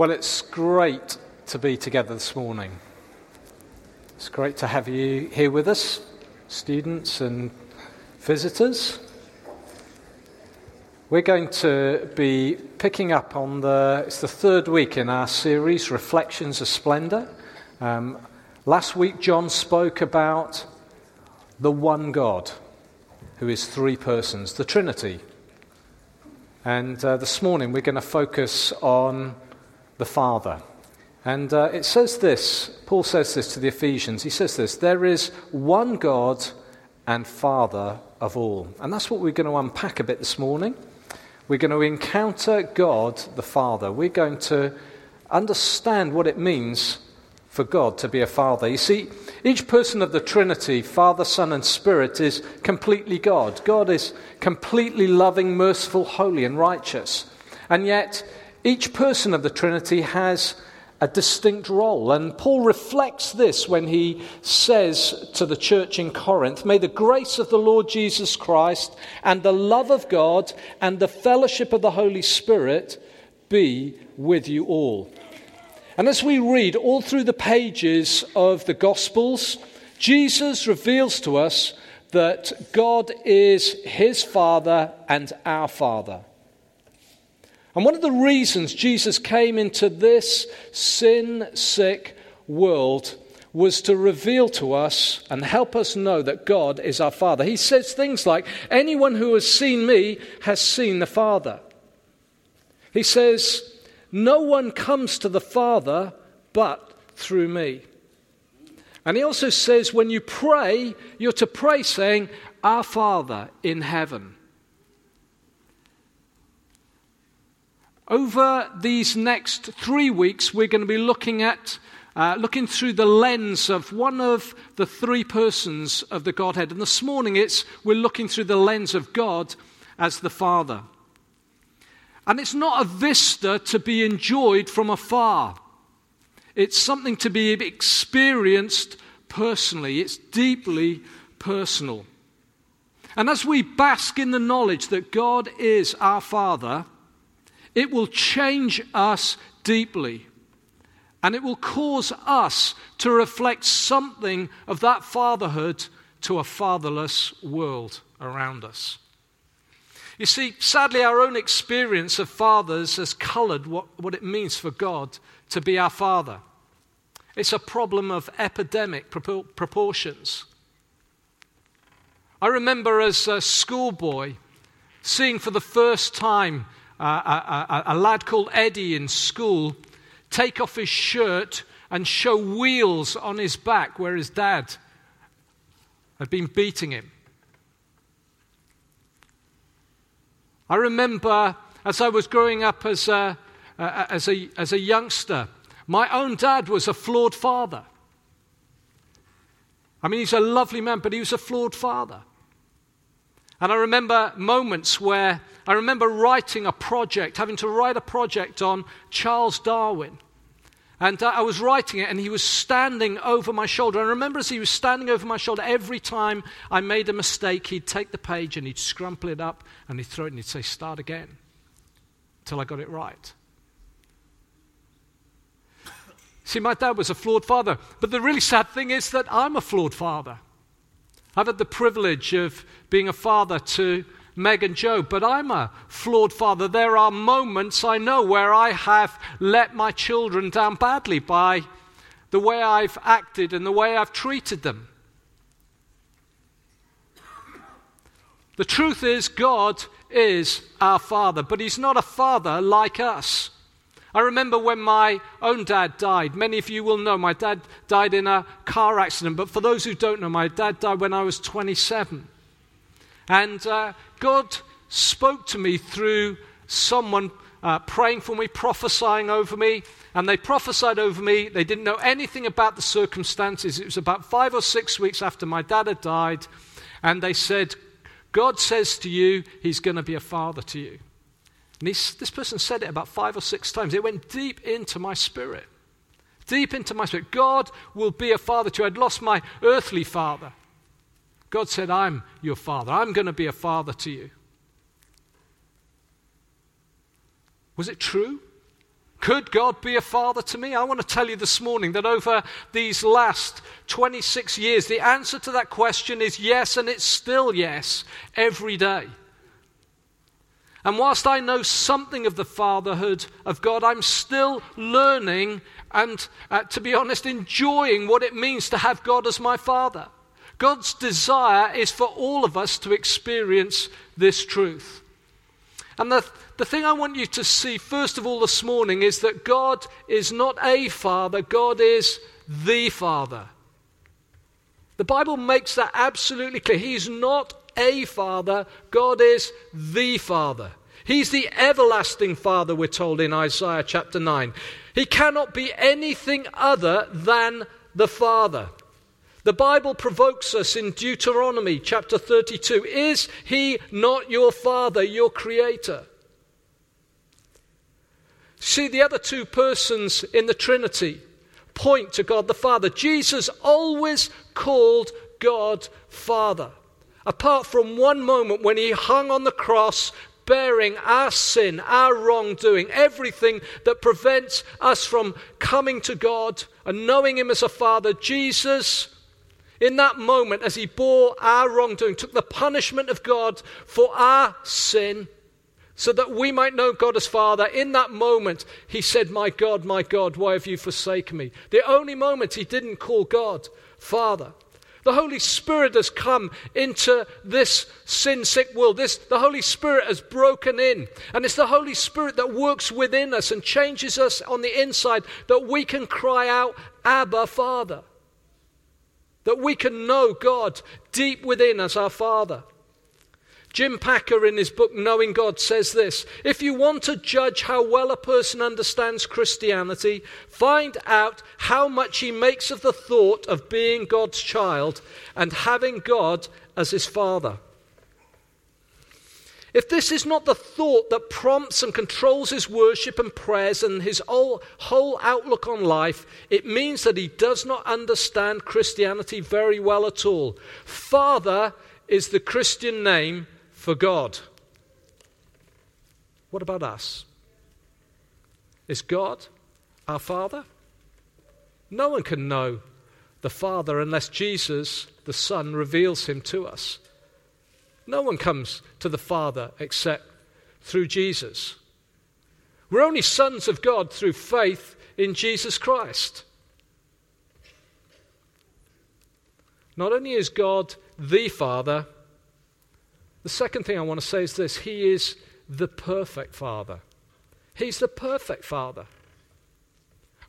Well, it's great to be together this morning. It's great to have you here with us, students and visitors. We're going to be picking up on the, it's the third week in our series, Reflections of Splendor. Um, last week, John spoke about the one God who is three persons, the Trinity. And uh, this morning, we're going to focus on the Father. And uh, it says this, Paul says this to the Ephesians. He says this there is one God and Father of all. And that's what we're going to unpack a bit this morning. We're going to encounter God the Father. We're going to understand what it means for God to be a Father. You see, each person of the Trinity, Father, Son, and Spirit, is completely God. God is completely loving, merciful, holy, and righteous. And yet, each person of the Trinity has a distinct role. And Paul reflects this when he says to the church in Corinth May the grace of the Lord Jesus Christ and the love of God and the fellowship of the Holy Spirit be with you all. And as we read all through the pages of the Gospels, Jesus reveals to us that God is his Father and our Father. And one of the reasons Jesus came into this sin sick world was to reveal to us and help us know that God is our Father. He says things like, Anyone who has seen me has seen the Father. He says, No one comes to the Father but through me. And he also says, When you pray, you're to pray saying, Our Father in heaven. Over these next three weeks, we're going to be looking at uh, looking through the lens of one of the three persons of the Godhead. And this morning, it's we're looking through the lens of God as the Father. And it's not a vista to be enjoyed from afar. It's something to be experienced personally. It's deeply personal. And as we bask in the knowledge that God is our Father, it will change us deeply. And it will cause us to reflect something of that fatherhood to a fatherless world around us. You see, sadly, our own experience of fathers has colored what, what it means for God to be our father. It's a problem of epidemic proportions. I remember as a schoolboy seeing for the first time a, a, a lad called Eddie in school take off his shirt and show wheels on his back where his dad had been beating him. I remember as I was growing up as a, as a, as a youngster, my own dad was a flawed father. I mean, he's a lovely man, but he was a flawed father. And I remember moments where I remember writing a project, having to write a project on Charles Darwin. And I was writing it, and he was standing over my shoulder. I remember as he was standing over my shoulder, every time I made a mistake, he'd take the page and he'd scrumple it up and he'd throw it and he'd say, Start again, until I got it right. See, my dad was a flawed father. But the really sad thing is that I'm a flawed father. I've had the privilege of being a father to Meg and Joe, but I'm a flawed father. There are moments I know where I have let my children down badly by the way I've acted and the way I've treated them. The truth is, God is our Father, but He's not a Father like us. I remember when my own dad died. Many of you will know my dad died in a car accident, but for those who don't know, my dad died when I was 27. And uh, God spoke to me through someone uh, praying for me, prophesying over me. And they prophesied over me. They didn't know anything about the circumstances. It was about five or six weeks after my dad had died. And they said, God says to you, He's going to be a father to you. And this person said it about five or six times. It went deep into my spirit. Deep into my spirit. God will be a father to you. I'd lost my earthly father. God said, I'm your father. I'm going to be a father to you. Was it true? Could God be a father to me? I want to tell you this morning that over these last 26 years, the answer to that question is yes, and it's still yes every day. And whilst I know something of the fatherhood of God, I'm still learning and, uh, to be honest, enjoying what it means to have God as my father. God's desire is for all of us to experience this truth. And the, the thing I want you to see, first of all, this morning is that God is not a father, God is the Father. The Bible makes that absolutely clear. He's not a father, God is the Father. He's the everlasting Father, we're told in Isaiah chapter 9. He cannot be anything other than the Father. The Bible provokes us in Deuteronomy chapter 32 Is he not your Father, your Creator? See, the other two persons in the Trinity point to God the Father. Jesus always called God Father. Apart from one moment when he hung on the cross, bearing our sin, our wrongdoing, everything that prevents us from coming to God and knowing Him as a Father, Jesus in that moment, as he bore our wrongdoing, took the punishment of God for our sin, so that we might know God as Father, in that moment, he said, My God, my God, why have you forsaken me? The only moment he didn't call God Father. The Holy Spirit has come into this sin sick world. This, the Holy Spirit has broken in. And it's the Holy Spirit that works within us and changes us on the inside that we can cry out, Abba, Father that we can know God deep within as our Father. Jim Packer, in his book Knowing God, says this If you want to judge how well a person understands Christianity, find out how much he makes of the thought of being God's child and having God as his Father. If this is not the thought that prompts and controls his worship and prayers and his whole, whole, outlook on life, it means that he does not understand Christianity very well at all. Father is the Christian name for God. What about us? Is God our Father? No one can know the Father unless Jesus, the Son, reveals him to us. No one comes to the Father except through Jesus. We're only sons of God through faith in Jesus Christ. Not only is God the Father, the second thing I want to say is this He is the perfect Father. He's the perfect Father.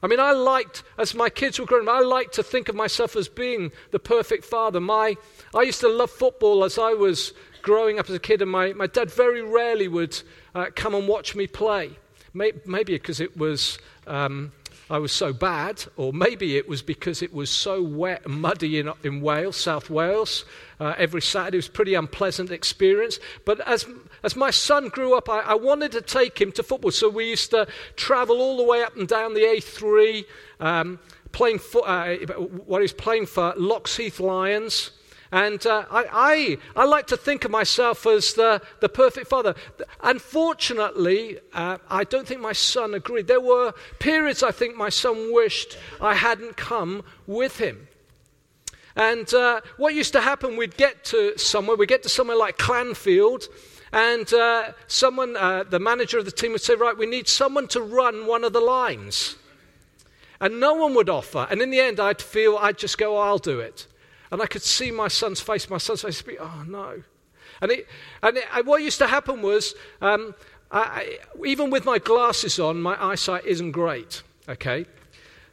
I mean, I liked, as my kids were growing up, I liked to think of myself as being the perfect father. My, I used to love football as I was growing up as a kid, and my, my dad very rarely would uh, come and watch me play. Maybe because it was um, I was so bad, or maybe it was because it was so wet and muddy in, in Wales, South Wales. Uh, every Saturday was a pretty unpleasant experience. But as, as my son grew up, I, I wanted to take him to football. So we used to travel all the way up and down the A3, um, playing for, uh, what he was playing for Locks Heath Lions. And uh, I, I, I, like to think of myself as the, the perfect father. Unfortunately, uh, I don't think my son agreed. There were periods I think my son wished I hadn't come with him. And uh, what used to happen, we'd get to somewhere, we'd get to somewhere like Clanfield, and uh, someone, uh, the manager of the team would say, Right, we need someone to run one of the lines. And no one would offer. And in the end, I'd feel, I'd just go, oh, I'll do it. And I could see my son's face, my son's face, be, oh no. And, it, and it, what used to happen was, um, I, even with my glasses on, my eyesight isn't great, okay?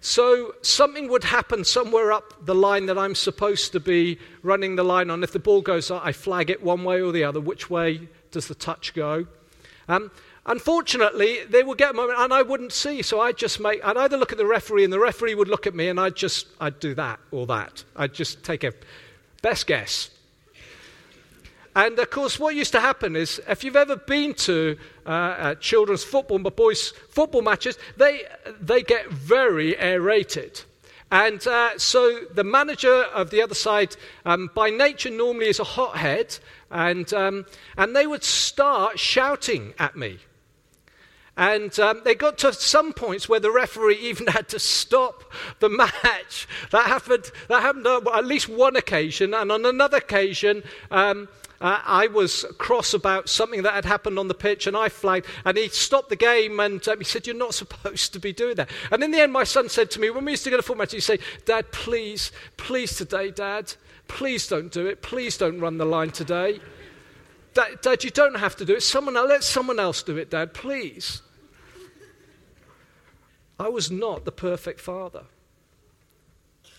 So something would happen somewhere up the line that I'm supposed to be running the line on. If the ball goes I flag it one way or the other. Which way does the touch go? Um, Unfortunately, they would get a moment and I wouldn't see, so I'd just make, I'd either look at the referee and the referee would look at me and I'd just, I'd do that or that. I'd just take a best guess. And of course, what used to happen is if you've ever been to uh, uh, children's football, but boys' football matches, they, they get very aerated. And uh, so the manager of the other side, um, by nature, normally is a hothead, and, um, and they would start shouting at me. And um, they got to some points where the referee even had to stop the match. That happened, that happened on at least one occasion. And on another occasion, um, uh, I was cross about something that had happened on the pitch, and I flagged, and he stopped the game, and um, he said, "You're not supposed to be doing that." And in the end, my son said to me, when we used to get a football match, he'd say, "Dad, please, please today, Dad, please don't do it. Please don't run the line today." Dad, Dad, you don't have to do it. Someone let someone else do it, Dad, please. I was not the perfect father.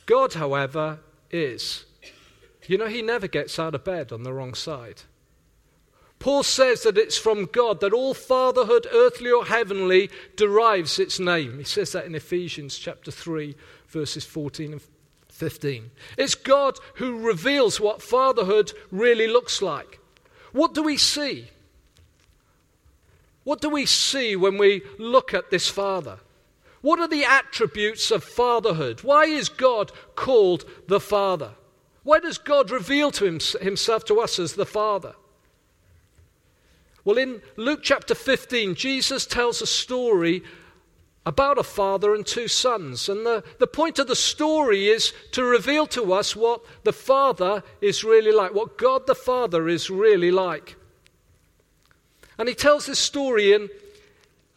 God, however, is. You know, he never gets out of bed on the wrong side. Paul says that it's from God that all fatherhood, earthly or heavenly, derives its name. He says that in Ephesians chapter 3, verses 14 and 15. It's God who reveals what fatherhood really looks like. What do we see? What do we see when we look at this father? What are the attributes of fatherhood? Why is God called the Father? Why does God reveal to himself to us as the Father? Well, in Luke chapter 15, Jesus tells a story about a father and two sons. And the, the point of the story is to reveal to us what the Father is really like, what God the Father is really like. And he tells this story in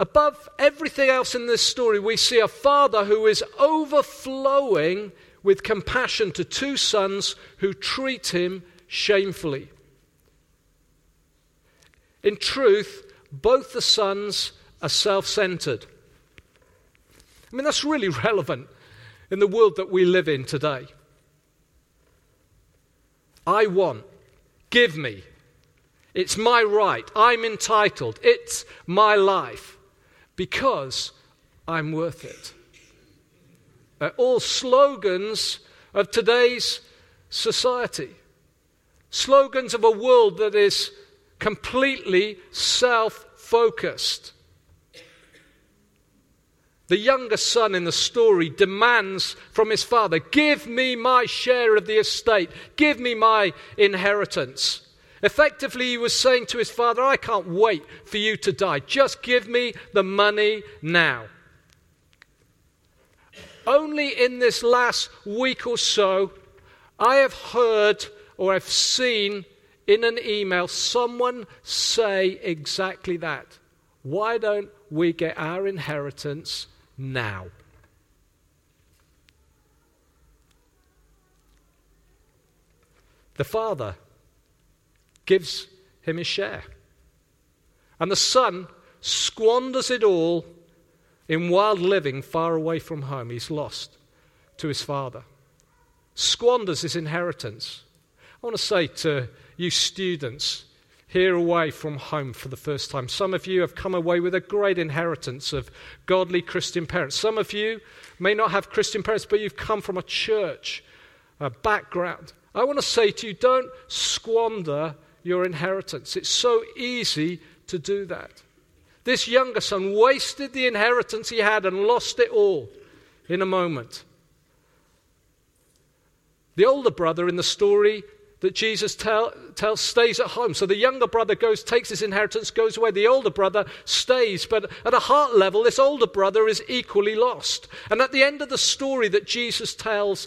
Above everything else in this story, we see a father who is overflowing with compassion to two sons who treat him shamefully. In truth, both the sons are self centered. I mean, that's really relevant in the world that we live in today. I want, give me. It's my right. I'm entitled. It's my life because I'm worth it. Uh, all slogans of today's society. Slogans of a world that is completely self focused. The younger son in the story demands from his father, Give me my share of the estate, give me my inheritance. Effectively, he was saying to his father, I can't wait for you to die. Just give me the money now. Only in this last week or so, I have heard or I've seen in an email someone say exactly that. Why don't we get our inheritance now? The father gives him his share. And the son squanders it all in wild living far away from home. He's lost to his father, squanders his inheritance. I want to say to you students here away from home for the first time, some of you have come away with a great inheritance of godly Christian parents. Some of you may not have Christian parents, but you've come from a church a background. I want to say to you, don't squander your inheritance. It's so easy to do that. This younger son wasted the inheritance he had and lost it all in a moment. The older brother in the story that Jesus tell, tells stays at home. So the younger brother goes, takes his inheritance, goes away. The older brother stays. But at a heart level, this older brother is equally lost. And at the end of the story that Jesus tells,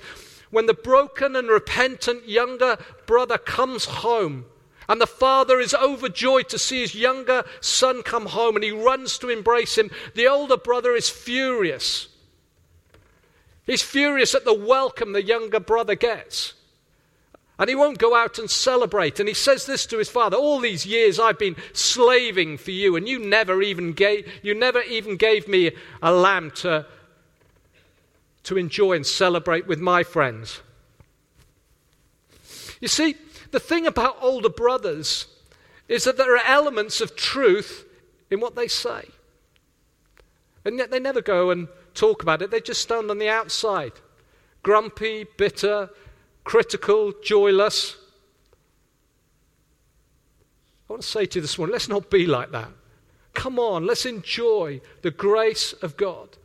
when the broken and repentant younger brother comes home, and the father is overjoyed to see his younger son come home and he runs to embrace him. The older brother is furious. He's furious at the welcome the younger brother gets. And he won't go out and celebrate. And he says this to his father All these years I've been slaving for you, and you never even gave, you never even gave me a lamb to, to enjoy and celebrate with my friends. You see, the thing about older brothers is that there are elements of truth in what they say. And yet they never go and talk about it, they just stand on the outside grumpy, bitter, critical, joyless. I want to say to you this morning let's not be like that. Come on, let's enjoy the grace of God.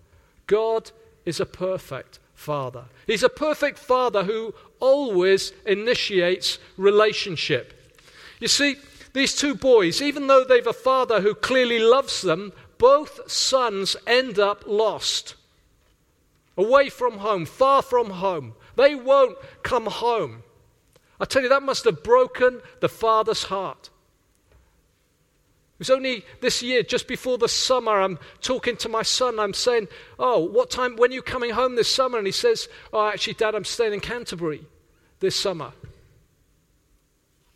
God is a perfect Father. He's a perfect Father who always initiates relationship. You see, these two boys, even though they've a father who clearly loves them, both sons end up lost, away from home, far from home. They won't come home. I tell you, that must have broken the father's heart. It was only this year, just before the summer, I'm talking to my son. I'm saying, Oh, what time, when are you coming home this summer? And he says, Oh, actually, Dad, I'm staying in Canterbury this summer.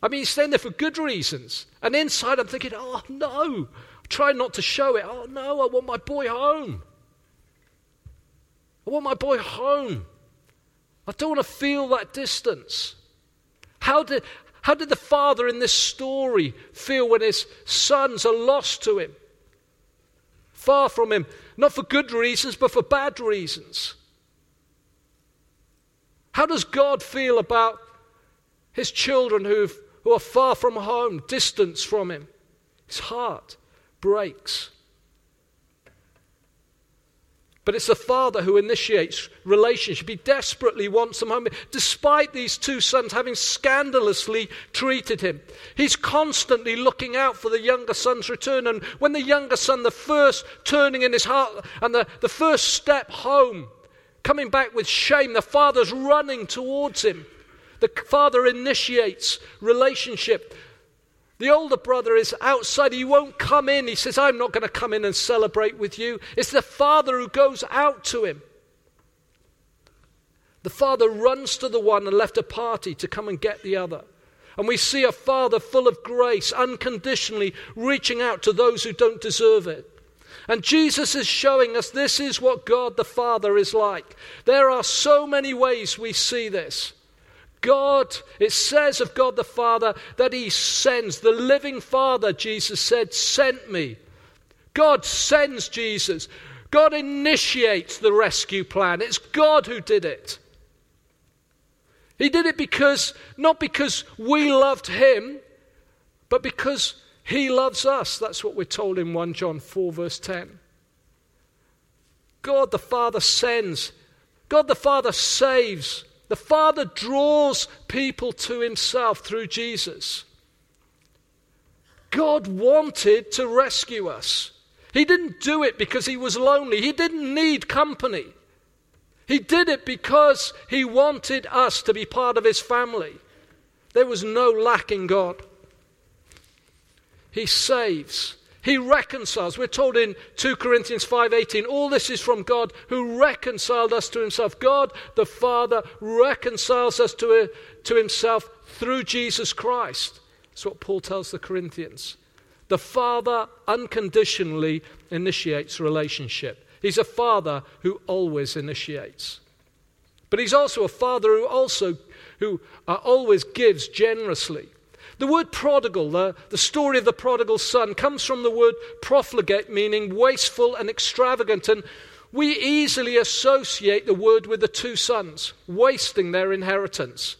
I mean, he's staying there for good reasons. And inside, I'm thinking, Oh, no. Try not to show it. Oh, no, I want my boy home. I want my boy home. I don't want to feel that distance. How did, how did the father in this story feel when his sons are lost to him? Far from him, not for good reasons, but for bad reasons. How does God feel about his children who who are far from home, distance from him? His heart breaks. But it's the father who initiates relationship. He desperately wants them home, despite these two sons having scandalously treated him. He's constantly looking out for the younger son's return. And when the younger son, the first turning in his heart and the, the first step home, coming back with shame, the father's running towards him. The father initiates relationship. The older brother is outside. He won't come in. He says, I'm not going to come in and celebrate with you. It's the father who goes out to him. The father runs to the one and left a party to come and get the other. And we see a father full of grace, unconditionally reaching out to those who don't deserve it. And Jesus is showing us this is what God the Father is like. There are so many ways we see this. God, it says of God the Father that He sends. The living Father, Jesus said, sent me. God sends Jesus. God initiates the rescue plan. It's God who did it. He did it because, not because we loved Him, but because He loves us. That's what we're told in 1 John 4, verse 10. God the Father sends, God the Father saves. The Father draws people to Himself through Jesus. God wanted to rescue us. He didn't do it because He was lonely, He didn't need company. He did it because He wanted us to be part of His family. There was no lack in God. He saves. He reconciles. We're told in 2 Corinthians 5:18, all this is from God who reconciled us to himself. God the Father reconciles us to, to himself through Jesus Christ. That's what Paul tells the Corinthians. The Father unconditionally initiates relationship. He's a father who always initiates. But he's also a father who also who uh, always gives generously. The word prodigal, the, the story of the prodigal son, comes from the word profligate, meaning wasteful and extravagant. And we easily associate the word with the two sons, wasting their inheritance.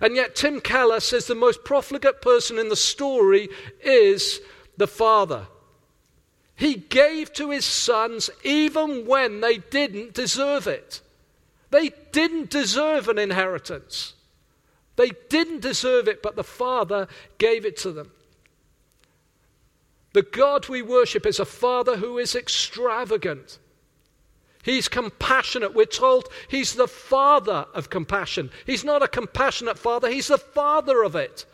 And yet, Tim Keller says the most profligate person in the story is the father. He gave to his sons even when they didn't deserve it. They didn't deserve an inheritance. They didn't deserve it, but the Father gave it to them. The God we worship is a Father who is extravagant. He's compassionate. We're told he's the Father of compassion. He's not a compassionate Father, he's the Father of it.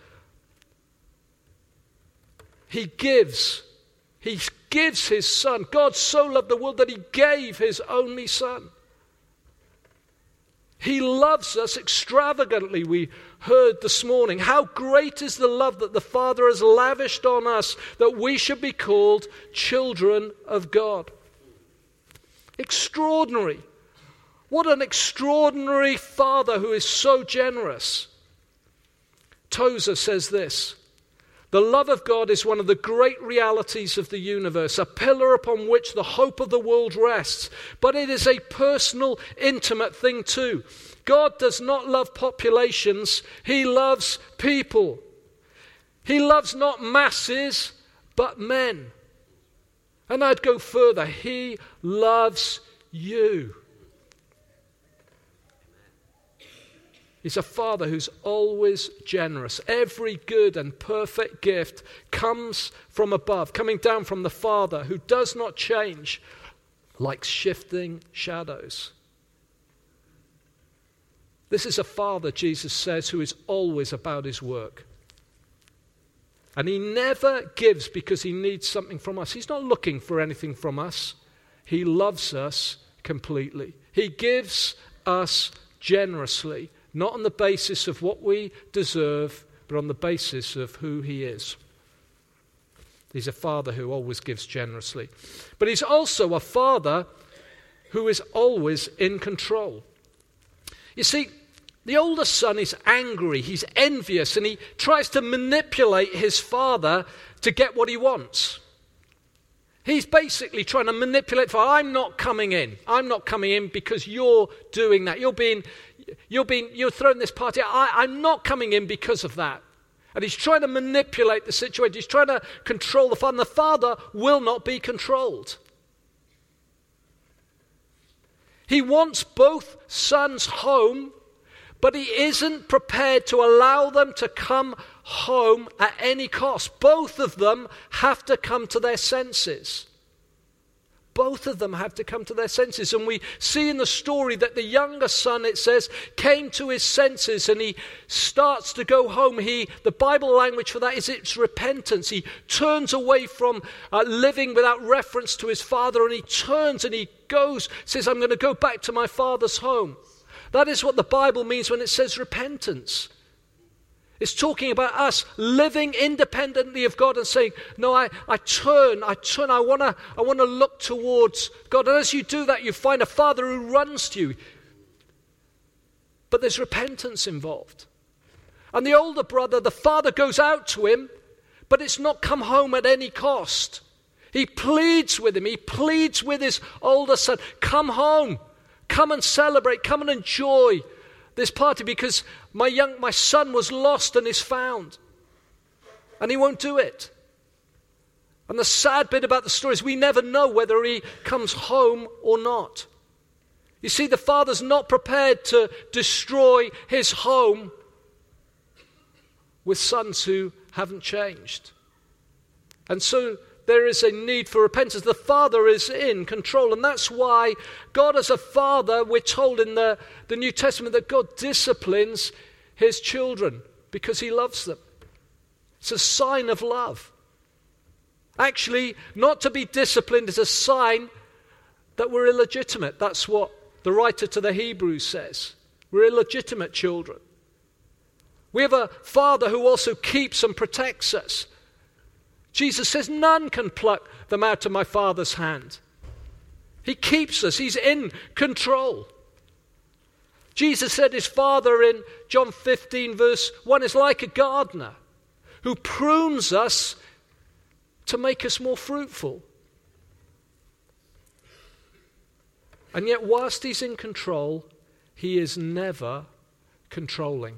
He gives. He gives his Son. God so loved the world that he gave his only Son. He loves us extravagantly, we heard this morning. How great is the love that the Father has lavished on us that we should be called children of God. Extraordinary. What an extraordinary Father who is so generous. Tozer says this the love of God is one of the great realities of the universe, a pillar upon which the hope of the world rests. But it is a personal, intimate thing too. God does not love populations, He loves people. He loves not masses, but men. And I'd go further, He loves you. He's a father who's always generous. Every good and perfect gift comes from above, coming down from the Father who does not change like shifting shadows. This is a father, Jesus says, who is always about his work. And he never gives because he needs something from us. He's not looking for anything from us. He loves us completely. He gives us generously, not on the basis of what we deserve, but on the basis of who he is. He's a father who always gives generously. But he's also a father who is always in control. You see, the older son is angry, he's envious, and he tries to manipulate his father to get what he wants. He's basically trying to manipulate for I'm not coming in. I'm not coming in because you're doing that. You're being you're being you're throwing this party. I, I'm not coming in because of that. And he's trying to manipulate the situation. He's trying to control the father. And the father will not be controlled. He wants both sons home but he isn't prepared to allow them to come home at any cost. Both of them have to come to their senses. Both of them have to come to their senses. And we see in the story that the younger son, it says, came to his senses and he starts to go home. He, the Bible language for that is it's repentance. He turns away from uh, living without reference to his father and he turns and he goes, says, I'm going to go back to my father's home. That is what the Bible means when it says repentance. It's talking about us living independently of God and saying, No, I, I turn, I turn, I want to I wanna look towards God. And as you do that, you find a father who runs to you. But there's repentance involved. And the older brother, the father goes out to him, but it's not come home at any cost. He pleads with him, he pleads with his older son, Come home. Come and celebrate, come and enjoy this party because my young my son was lost and is found. And he won't do it. And the sad bit about the story is we never know whether he comes home or not. You see, the father's not prepared to destroy his home with sons who haven't changed. And so there is a need for repentance. The Father is in control. And that's why God, as a Father, we're told in the, the New Testament that God disciplines his children because he loves them. It's a sign of love. Actually, not to be disciplined is a sign that we're illegitimate. That's what the writer to the Hebrews says. We're illegitimate children. We have a Father who also keeps and protects us. Jesus says, None can pluck them out of my Father's hand. He keeps us, He's in control. Jesus said his Father in John 15, verse 1 is like a gardener who prunes us to make us more fruitful. And yet, whilst He's in control, He is never controlling.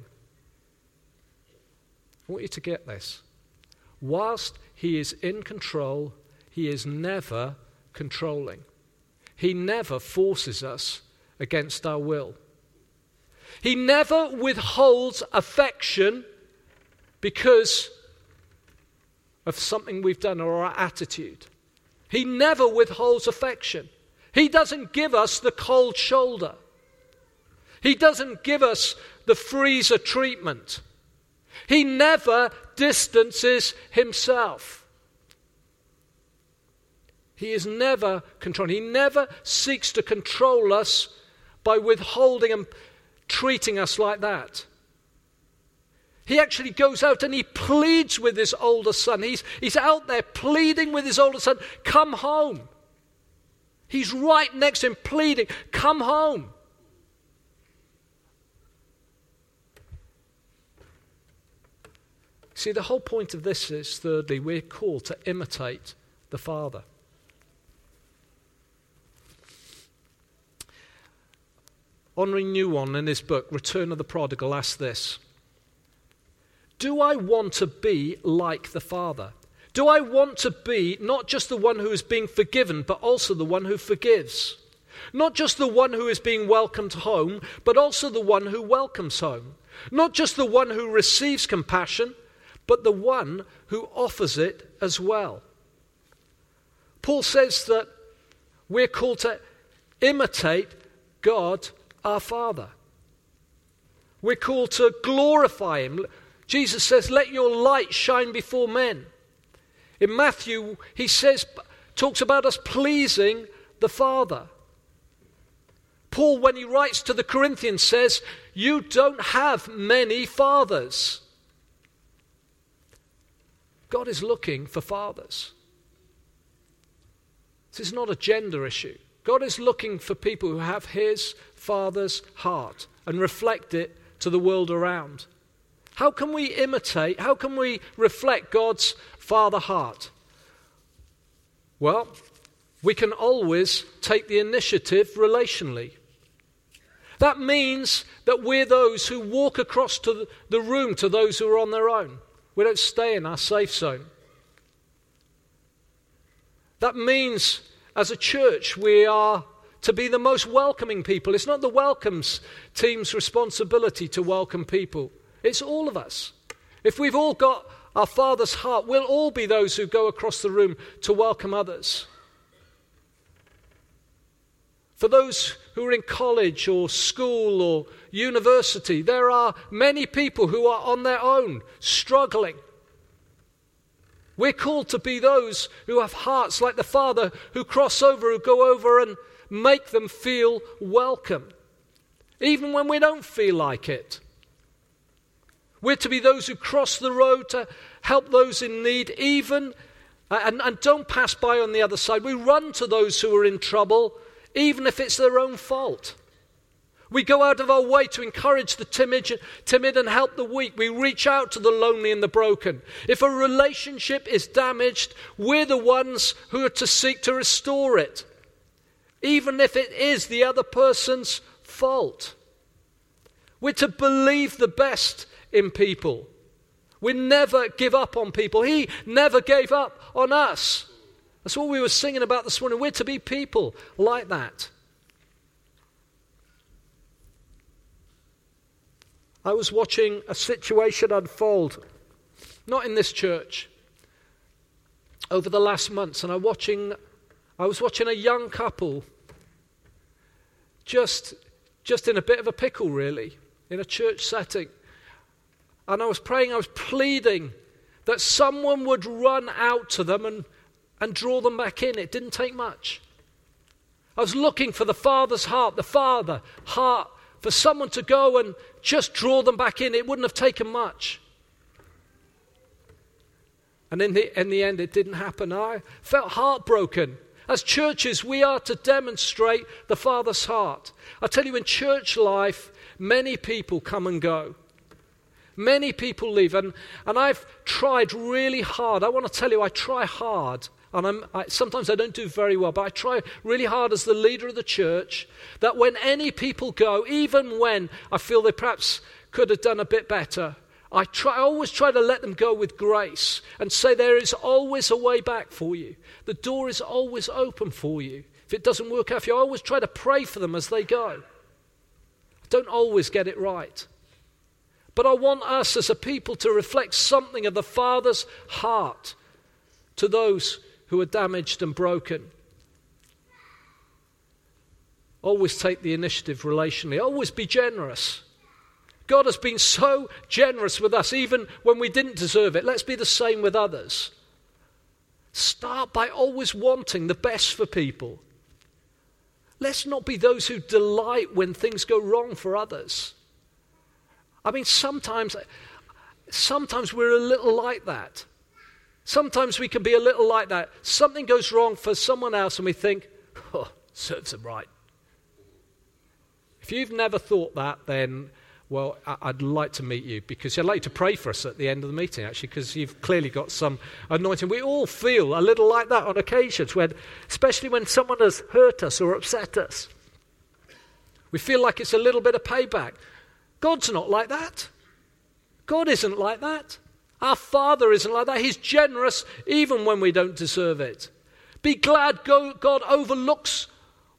I want you to get this. Whilst he is in control, he is never controlling. He never forces us against our will. He never withholds affection because of something we've done or our attitude. He never withholds affection. He doesn't give us the cold shoulder. He doesn't give us the freezer treatment. He never distances himself. He is never controlling. He never seeks to control us by withholding and treating us like that. He actually goes out and he pleads with his older son. He's, he's out there pleading with his older son, Come home. He's right next to him pleading, Come home. See, the whole point of this is, thirdly, we're called to imitate the Father. Henri Nouwen, in his book, Return of the Prodigal, asks this Do I want to be like the Father? Do I want to be not just the one who is being forgiven, but also the one who forgives? Not just the one who is being welcomed home, but also the one who welcomes home. Not just the one who receives compassion, but the one who offers it as well. Paul says that we're called to imitate God our Father. We're called to glorify Him. Jesus says, Let your light shine before men. In Matthew, he says, talks about us pleasing the Father. Paul, when he writes to the Corinthians, says, You don't have many fathers. God is looking for fathers. This is not a gender issue. God is looking for people who have his father's heart and reflect it to the world around. How can we imitate, how can we reflect God's father heart? Well, we can always take the initiative relationally. That means that we're those who walk across to the room to those who are on their own. We don't stay in our safe zone. That means, as a church, we are to be the most welcoming people. It's not the welcomes team's responsibility to welcome people, it's all of us. If we've all got our Father's heart, we'll all be those who go across the room to welcome others. For those who are in college or school or university, there are many people who are on their own, struggling. We're called to be those who have hearts like the Father, who cross over, who go over and make them feel welcome, even when we don't feel like it. We're to be those who cross the road to help those in need, even and, and don't pass by on the other side. We run to those who are in trouble even if it's their own fault. We go out of our way to encourage the timid, timid and help the weak. We reach out to the lonely and the broken. If a relationship is damaged, we're the ones who are to seek to restore it, even if it is the other person's fault. We're to believe the best in people. We never give up on people. He never gave up on us. That's what we were singing about this morning. We're to be people like that. I was watching a situation unfold, not in this church, over the last months, and I watching I was watching a young couple just just in a bit of a pickle really, in a church setting. And I was praying, I was pleading that someone would run out to them and and draw them back in. It didn't take much. I was looking for the Father's heart, the Father heart, for someone to go and just draw them back in. It wouldn't have taken much. And in the, in the end, it didn't happen. I felt heartbroken. As churches, we are to demonstrate the Father's heart. I tell you, in church life, many people come and go. Many people leave. And, and I've tried really hard. I want to tell you, I try hard and I, sometimes I don't do very well, but I try really hard as the leader of the church that when any people go, even when I feel they perhaps could have done a bit better, I, try, I always try to let them go with grace and say there is always a way back for you. The door is always open for you. If it doesn't work out for you, I always try to pray for them as they go. I don't always get it right. But I want us as a people to reflect something of the Father's heart to those who are damaged and broken. Always take the initiative relationally, always be generous. God has been so generous with us, even when we didn't deserve it. Let's be the same with others. Start by always wanting the best for people. Let's not be those who delight when things go wrong for others. I mean, sometimes, sometimes we're a little like that. Sometimes we can be a little like that. Something goes wrong for someone else, and we think, oh, serves them right. If you've never thought that, then, well, I'd like to meet you because I'd like to pray for us at the end of the meeting, actually, because you've clearly got some anointing. We all feel a little like that on occasions, when, especially when someone has hurt us or upset us. We feel like it's a little bit of payback. God's not like that. God isn't like that. Our Father isn't like that. He's generous even when we don't deserve it. Be glad God overlooks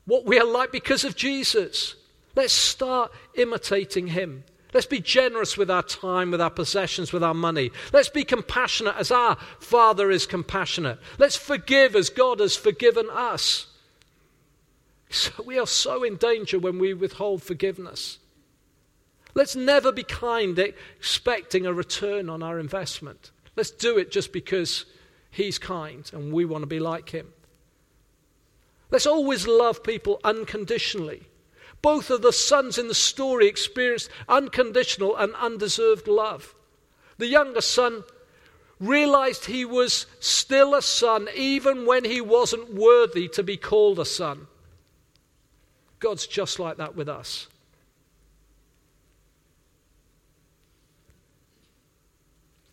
what we are like because of Jesus. Let's start imitating him. Let's be generous with our time, with our possessions, with our money. Let's be compassionate as our Father is compassionate. Let's forgive as God has forgiven us. So we are so in danger when we withhold forgiveness. Let's never be kind expecting a return on our investment. Let's do it just because He's kind and we want to be like Him. Let's always love people unconditionally. Both of the sons in the story experienced unconditional and undeserved love. The younger son realized he was still a son even when he wasn't worthy to be called a son. God's just like that with us.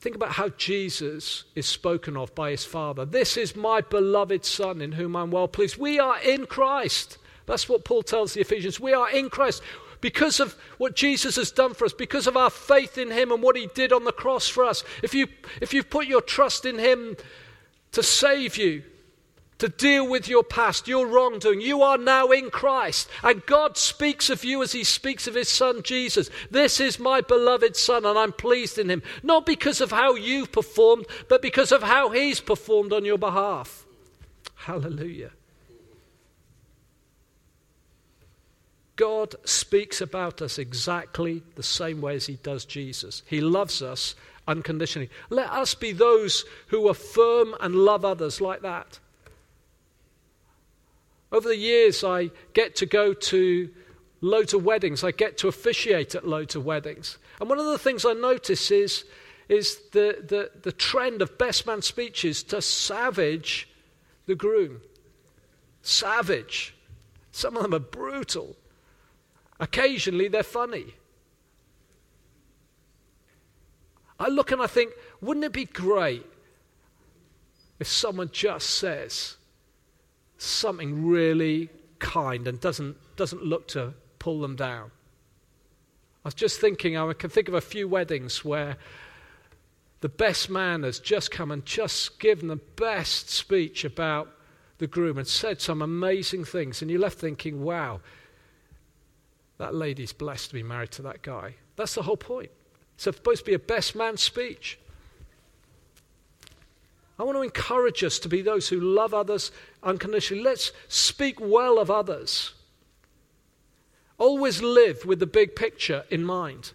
Think about how Jesus is spoken of by his Father. This is my beloved Son in whom I'm well pleased. We are in Christ. That's what Paul tells the Ephesians. We are in Christ because of what Jesus has done for us, because of our faith in him and what he did on the cross for us. If you if you've put your trust in him to save you, to deal with your past, your wrongdoing. You are now in Christ. And God speaks of you as He speaks of His Son Jesus. This is my beloved Son, and I'm pleased in Him. Not because of how you've performed, but because of how He's performed on your behalf. Hallelujah. God speaks about us exactly the same way as He does Jesus. He loves us unconditionally. Let us be those who affirm and love others like that. Over the years, I get to go to loads of weddings. I get to officiate at loads of weddings. And one of the things I notice is, is the, the, the trend of best man speeches to savage the groom. Savage. Some of them are brutal. Occasionally, they're funny. I look and I think, wouldn't it be great if someone just says, something really kind and doesn't, doesn't look to pull them down. I was just thinking, I can think of a few weddings where the best man has just come and just given the best speech about the groom and said some amazing things. And you're left thinking, wow, that lady's blessed to be married to that guy. That's the whole point. It's supposed to be a best man speech. I want to encourage us to be those who love others unconditionally. Let's speak well of others. Always live with the big picture in mind.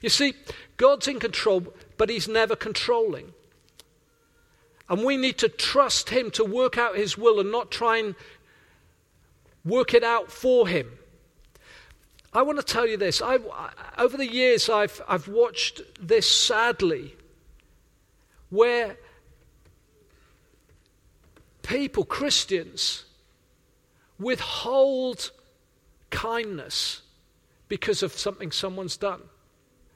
You see, God's in control, but He's never controlling. And we need to trust Him to work out His will and not try and work it out for Him. I want to tell you this. I, over the years, I've, I've watched this sadly, where people, Christians, withhold kindness because of something someone's done.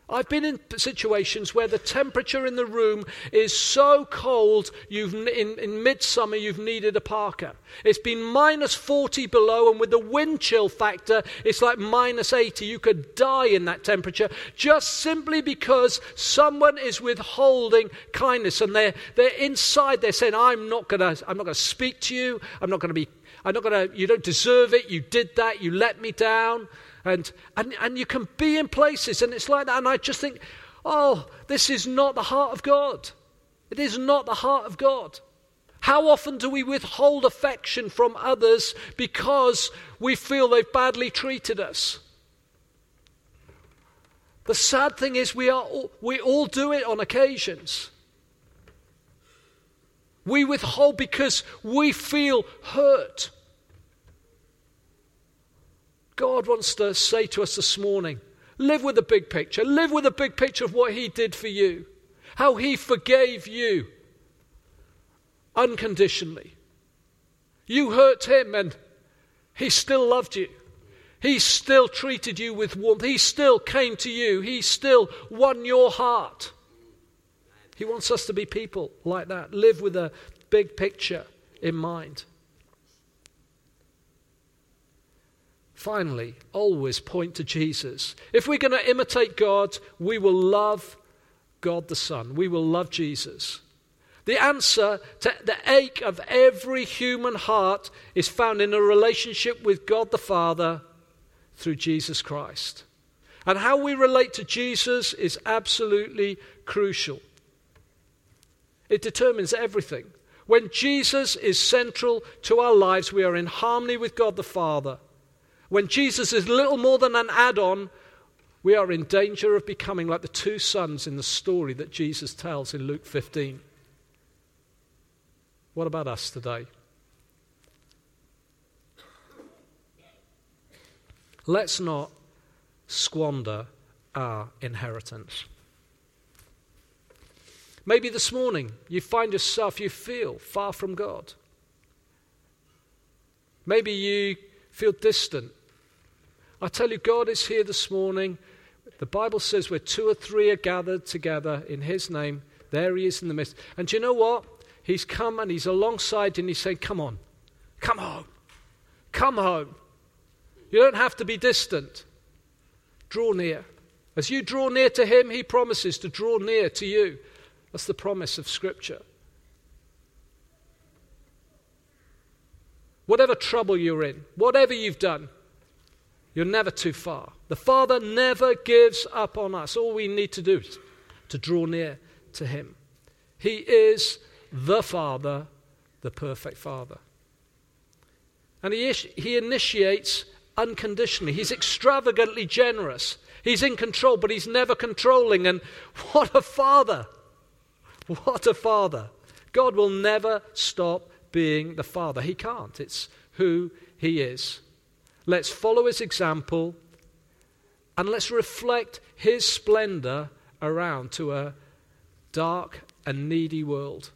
I've been in situations where the temperature in the room is so cold, you've, in, in midsummer, you've needed a parka. It's been minus 40 below, and with the wind chill factor, it's like minus 80. You could die in that temperature just simply because someone is withholding kindness. And they're, they're inside, they're saying, I'm not going to speak to you. I'm not going to be, I'm not going to, you don't deserve it. You did that. You let me down. And, and, and you can be in places, and it's like that. And I just think, oh, this is not the heart of God. It is not the heart of God. How often do we withhold affection from others because we feel they've badly treated us? The sad thing is, we, are all, we all do it on occasions. We withhold because we feel hurt. God wants to say to us this morning live with the big picture. Live with the big picture of what He did for you, how He forgave you unconditionally. You hurt Him and He still loved you. He still treated you with warmth. He still came to you. He still won your heart. He wants us to be people like that. Live with a big picture in mind. Finally, always point to Jesus. If we're going to imitate God, we will love God the Son. We will love Jesus. The answer to the ache of every human heart is found in a relationship with God the Father through Jesus Christ. And how we relate to Jesus is absolutely crucial. It determines everything. When Jesus is central to our lives, we are in harmony with God the Father. When Jesus is little more than an add on, we are in danger of becoming like the two sons in the story that Jesus tells in Luke 15. What about us today? Let's not squander our inheritance. Maybe this morning you find yourself, you feel far from God. Maybe you feel distant. I tell you, God is here this morning. The Bible says where two or three are gathered together in His name, there He is in the midst. And do you know what? He's come and He's alongside and He's saying, Come on, come home, come home. You don't have to be distant. Draw near. As you draw near to Him, He promises to draw near to you. That's the promise of Scripture. Whatever trouble you're in, whatever you've done, you're never too far. The Father never gives up on us. All we need to do is to draw near to Him. He is the Father, the perfect Father. And He, he initiates unconditionally. He's extravagantly generous. He's in control, but he's never controlling. And what a father! What a father! God will never stop being the father. He can't. It's who he is. Let's follow his example and let's reflect his splendor around to a dark and needy world.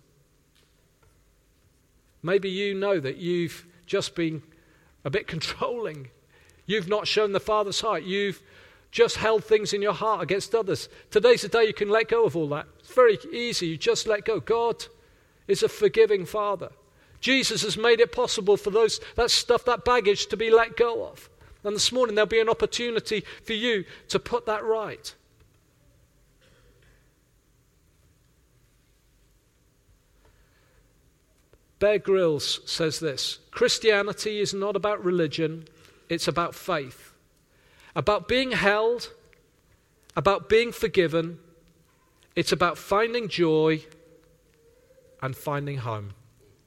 Maybe you know that you've just been a bit controlling You've not shown the Father's heart. You've just held things in your heart against others. Today's the day you can let go of all that. It's very easy. You just let go. God is a forgiving Father. Jesus has made it possible for those that stuff, that baggage to be let go of. And this morning there'll be an opportunity for you to put that right. Bear Grylls says this Christianity is not about religion, it's about faith, about being held, about being forgiven. It's about finding joy and finding home.